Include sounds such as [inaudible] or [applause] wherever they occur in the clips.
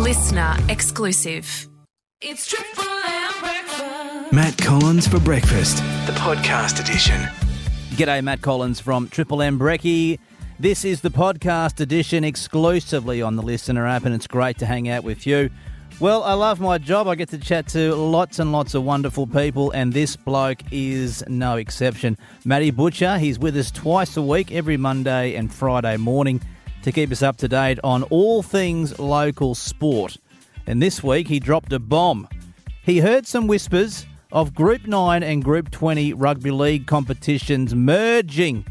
listener exclusive. It's Triple M breakfast. Matt Collins for breakfast, the podcast edition. G'day, Matt Collins from Triple M Brekkie. This is the podcast edition exclusively on the Listener app, and it's great to hang out with you. Well, I love my job. I get to chat to lots and lots of wonderful people, and this bloke is no exception. Matty Butcher, he's with us twice a week, every Monday and Friday morning, to keep us up to date on all things local sport. And this week, he dropped a bomb. He heard some whispers of Group 9 and Group 20 rugby league competitions merging.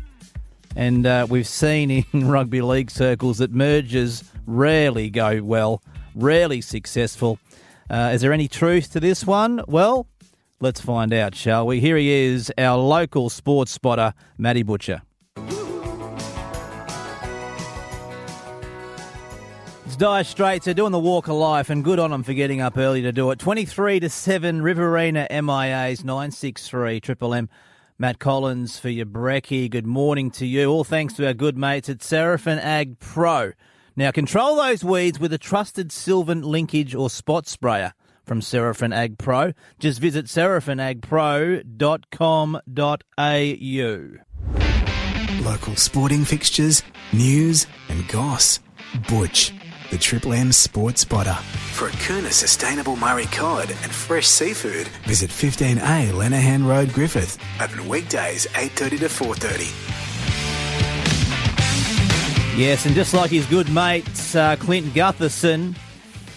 And uh, we've seen in [laughs] rugby league circles that mergers rarely go well, rarely successful. Uh, is there any truth to this one? Well, let's find out, shall we? Here he is, our local sports spotter, Matty Butcher. Dire Straits. They're doing the walk of life, and good on them for getting up early to do it. 23 to 7, Riverina MIAs 963 Triple M. Matt Collins for your brekkie. Good morning to you. All thanks to our good mates at Seraphim Ag Pro. Now, control those weeds with a trusted Silvan linkage or spot sprayer from Seraphim Ag Pro. Just visit seraphinagpro.com.au. Local sporting fixtures, news, and goss. Butch, the Triple M sports spotter. For Aquna sustainable Murray cod and fresh seafood, visit 15A Lenahan Road, Griffith. Open weekdays 8:30 to 4:30. Yes, and just like his good mate uh, Clint Gutherson,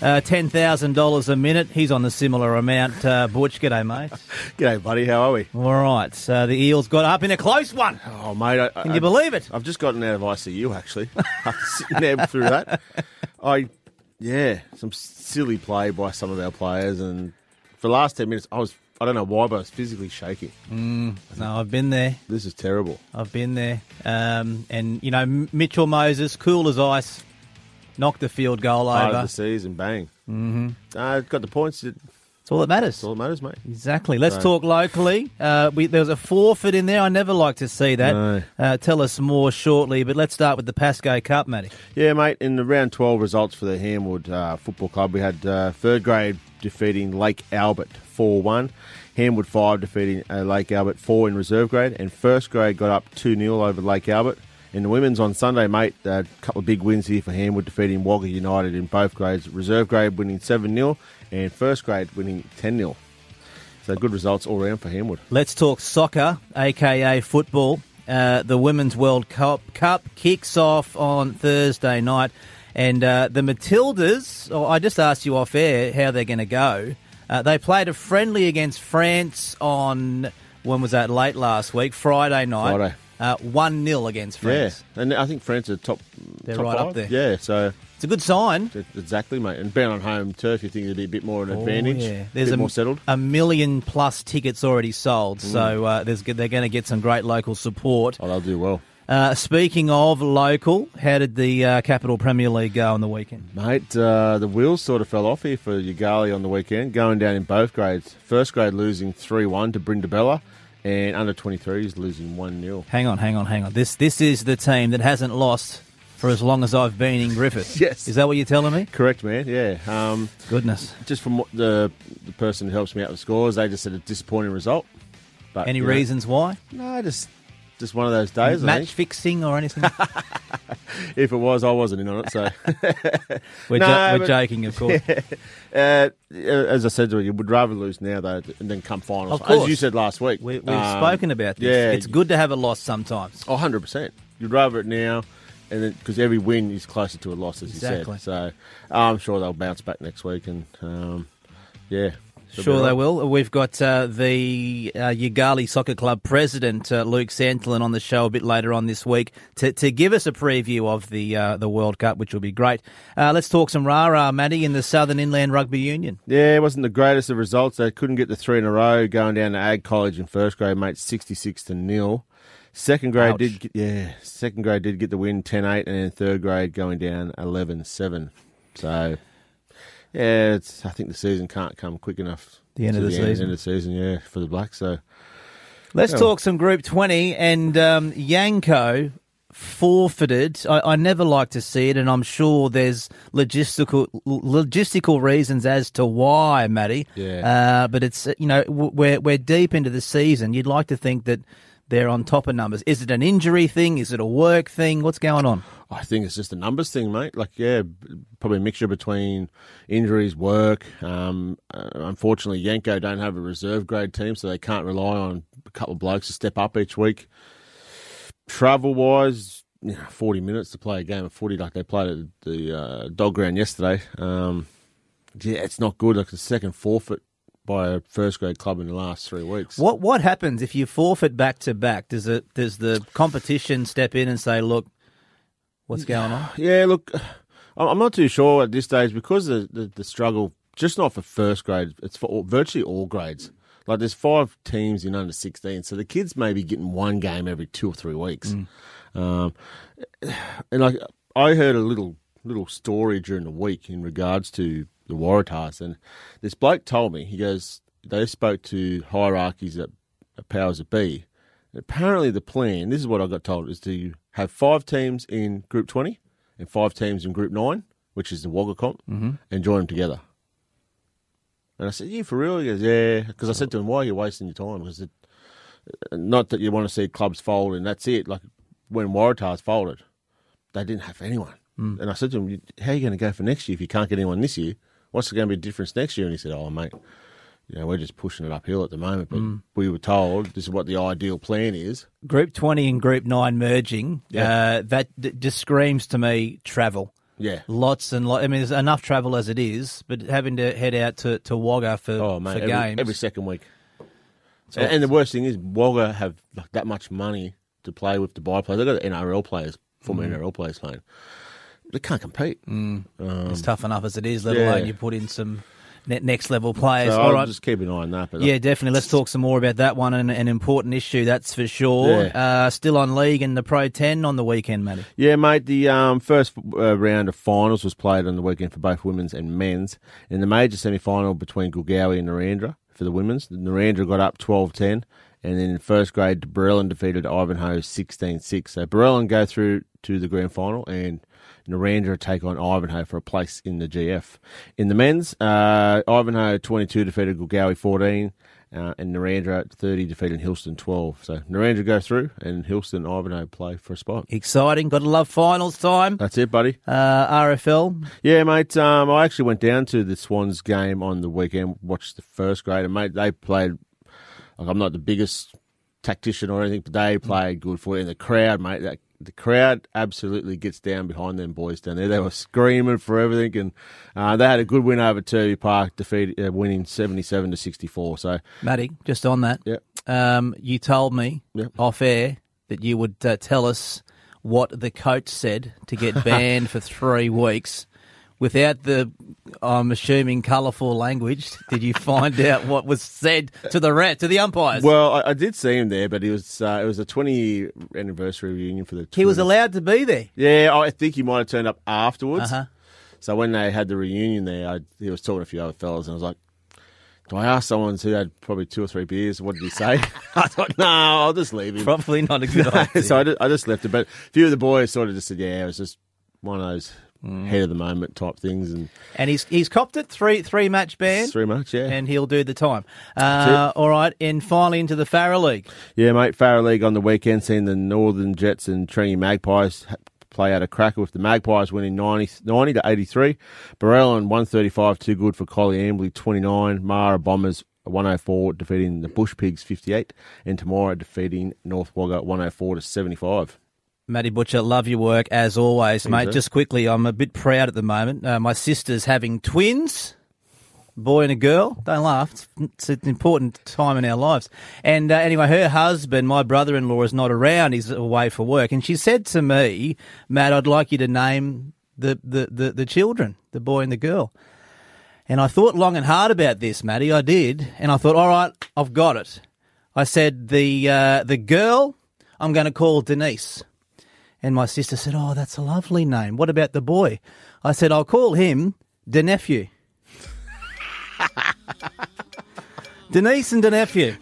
uh, $10,000 a minute. He's on the similar amount. Uh, Butch, g'day, mate. [laughs] G'day, buddy. How are we? All right, So the Eels got up in a close one. Oh, mate. I, Can you believe it? I've just gotten out of ICU, actually. [laughs] [laughs] Sitting there through that. I, yeah, some silly play by some of our players. And for the last 10 minutes, I was, I don't know why, but I was physically shaking. No, I've been there. This is terrible. I've been there. Um, and, you know, Mitchell Moses, cool as ice, knocked the field goal Out over. of the seas and bang. Mm-hmm. Uh, got the points. That's all that matters. all that matters, mate. Exactly. Let's So- talk locally. Uh, we, there was a forfeit in there. I never like to see that. No. Uh, tell us more shortly, but let's start with the Pascoe Cup, Matty. Yeah, mate. In the round 12 results for the Hanwood uh, Football Club, we had uh, third grade defeating Lake Albert 4 1. Hanwood 5 defeating uh, Lake Albert 4 in reserve grade. And first grade got up 2 0 over Lake Albert. In the women's on Sunday, mate, a couple of big wins here for Hanwood defeating Wagga United in both grades. Reserve grade winning 7 0 and first grade winning 10 0. So good results all round for Hanwood. Let's talk soccer, aka football. Uh, the Women's World Cup, Cup kicks off on Thursday night, and uh, the Matildas. Oh, I just asked you off air how they're going to go. Uh, they played a friendly against France on when was that? Late last week, Friday night. Friday. Uh, One 0 against France. Yeah, and I think France are top. They're top right up there. Yeah, so It's a good sign. exactly, mate. And being on home turf, you think it'd be a bit more of an Oh, advantage. yeah. a There's bit a, more settled. a million plus tickets already sold, so uh, there's, they're going to get some great local support. Oh, they'll do well. Uh, speaking of local, how did the uh, Capital Premier League go on the weekend? Mate, uh, the wheels sort of fell off here for Yoogali on the weekend, going down in both grades. First grade losing 3 1 to Brindabella, and under twenty three, 23s losing 1 0. Hang on, hang on, hang on. This this is the team that hasn't lost for as long as I've been in Griffith. [laughs] Yes. Is that what you're telling me? Correct, man, yeah. Um, Goodness. just from what the, the person who helps me out with scores, they just said a disappointing result. But Any you know, reasons why? No, just just one of those days. I Match fixing or anything? [laughs] If it was, I wasn't in on it. So, [laughs] We're, No, jo- we're but- joking, of course. [laughs] uh, as I said to you, you would rather lose now though, and then come finals. Of course. As you said last week, We, we've Um, spoken about this. Yeah, It's good to have a loss sometimes. Oh, 100%. You'd rather it now, and then because every win is closer to a loss, as Exactly. you said. So I'm sure they'll bounce back next week, and um, yeah, Sure, all they will. We've got uh, the uh, Yoogali Soccer Club president, uh, Luke Santolin, on the show a bit later on this week to, to give us a preview of the uh, the World Cup, which will be great. Uh, let's talk some rah-rah, Matty, in the Southern Inland Rugby Union. Yeah, it wasn't the greatest of results. They couldn't get the three in a row going down to Ag College in first grade, mate, 66 to nil. Second grade Ouch. did get, yeah, second grade did get the win 10-8 and then third grade going down 11-7. So yeah, it's I think the season can't come quick enough. The end of the season. End of the season, yeah, for the Blacks. So Let's talk some Group 20 and um, Yanco forfeited. I, I never like to see it, and I'm sure there's logistical logistical reasons as to why, Matty. Yeah. Uh, but it's you know we're we're deep into the season. You'd like to think that they're on top of numbers. Is it an injury thing? Is it a work thing? What's going on? I think it's just a numbers thing, mate. Like, yeah, probably a mixture between injuries, work. Um, uh, unfortunately, Yanco don't have a reserve grade team, so they can't rely on a couple of blokes to step up each week. Travel wise, you know, 40 minutes to play a game of footy like they played at the uh, dog ground yesterday. Um, yeah, it's not good. Like the second forfeit by a first grade club in the last three weeks. What what happens if you forfeit back to back? Does it does the competition step in and say, look, what's going on? [sighs] Yeah, look, I'm not too sure at this stage because the, the, the struggle, just not for first grade, it's for all, virtually all grades. Like there's five teams in under 16, so the kids may be getting one game every two or three weeks. Um, and like I heard a little little story during the week in regards to the Waratahs, and this bloke told me he goes they spoke to hierarchies at, at powers that be. Apparently, the plan this is what I got told is to have five teams in Group 20 and five teams in Group 9, which is the Wagga comp, mm-hmm. and join them together. And I said, "Yeah, for real?" He goes, "Yeah," because I said to him, "Why are you wasting your time?" Because uh, it, not that you want to see clubs fold and that's it. Like when Waratahs folded, they didn't have anyone. Mm. And I said to him, "How are you going to go for next year if you can't get anyone this year? What's going to be the difference next year?" And he said, "Oh, mate." You know, we're just pushing it uphill at the moment, but we were told this is what the ideal plan is. Group 20 and Group 9 merging, Yeah. uh, that d- just screams to me travel. Yeah. Lots and lots. I mean, there's enough travel as it is, but having to head out to, to Wagga for, Oh, for every, games. every second week. and, and the worst thing is, Wagga have like that much money to play with to buy players. They've got NRL players, former Mm. NRL players playing. They can't compete. it's tough enough as it is, let yeah. alone you put in some next level players. So All I'll right. just keep an eye on that. Yeah, definitely. Let's talk some more about that one, an, an important issue, that's for sure. Yeah. Uh, still on league and the Pro 10 on the weekend, Matty. Yeah, mate. The um, first uh, round of finals was played on the weekend for both women's and men's. In the major semi final between Goolgowi and Narrandera for the women's, Narrandera got up 12 10. And then in first grade, Barellan defeated Ivanhoe 16 6. So Barellan go through to the grand final and Narrandera take on Ivanhoe for a place in the GF. In the men's, uh, Ivanhoe 22 defeated Goolgowi 14. Uh, and Narrandera 30 defeated Hillston 12. So Narrandera go through and Hillston and Ivanhoe play for a spot. Exciting. Got to love finals time. That's it, buddy. Uh, RFL. Yeah, mate. Um, I actually went down to the Swans game on the weekend, watched the first grade, and mate, they played. Like I'm not the biggest tactician or anything, but they played good for it. And the crowd, mate, that, the crowd absolutely gets down behind them boys down there. They were screaming for everything, and uh, they had a good win over Turvey Park, defeat uh, winning 77 to 64. So Matty, just on that. Yeah. Um, you told me Yep. off air that you would uh, tell us what the coach said to get [laughs] banned for three weeks. Without the, I'm assuming, colourful language, did you find [laughs] out what was said to the rat to the umpires? well, I, I did see him there, but it was uh, it was a 20 year anniversary reunion for the. he was allowed to be there. Yeah, I think he might have turned up afterwards. Uh-huh. So when they had the reunion there, I, he was talking to a few other fellas, and I was like, "Do I ask someone who had probably two or three beers? What did he say?" [laughs] [laughs] I thought, "No, I'll just leave him." Probably not a good idea. so I just, I just left it. But a few of the boys sort of just said, "Yeah, it was just one of those Mm. head of the moment type things," and and he's he's copped it three three match ban, three match, yeah. and he'll do the time. Uh, all right, and finally into the Farrer League. Yeah, mate. Farrer League on the weekend, seeing the Northern Jets and Trinity Magpies play out a cracker with the Magpies winning 90, 90 to 83. Burrell Barellan 135, too good for Coleambally 29. Marrar Bombers 104, defeating the Bush Pigs 58. And Temora defeating North Wagga 104 to 75. Matty Butcher, love your work as always, mate. sir. Just quickly, I'm a bit proud at the moment. Uh, my sister's having twins, boy and a girl. Don't laugh; it's, it's an important time in our lives. And uh, anyway, her husband, my brother-in-law, is not around; he's away for work. And she said to me, "Matt, I'd like you to name the the the, the children, the boy and the girl." And I thought long and hard about this, Matty. I did, and I thought, all right, I've got it. I said the uh, the girl I'm going to call Denise. And my sister said, Oh, that's a lovely name. What about the boy? I said, I'll call him the nephew. [laughs] Denise and the nephew.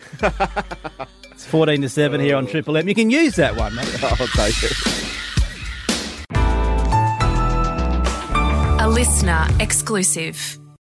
It's 14 to 7 here on Triple M. You can use that one, mate. I'll take it. A listener exclusive.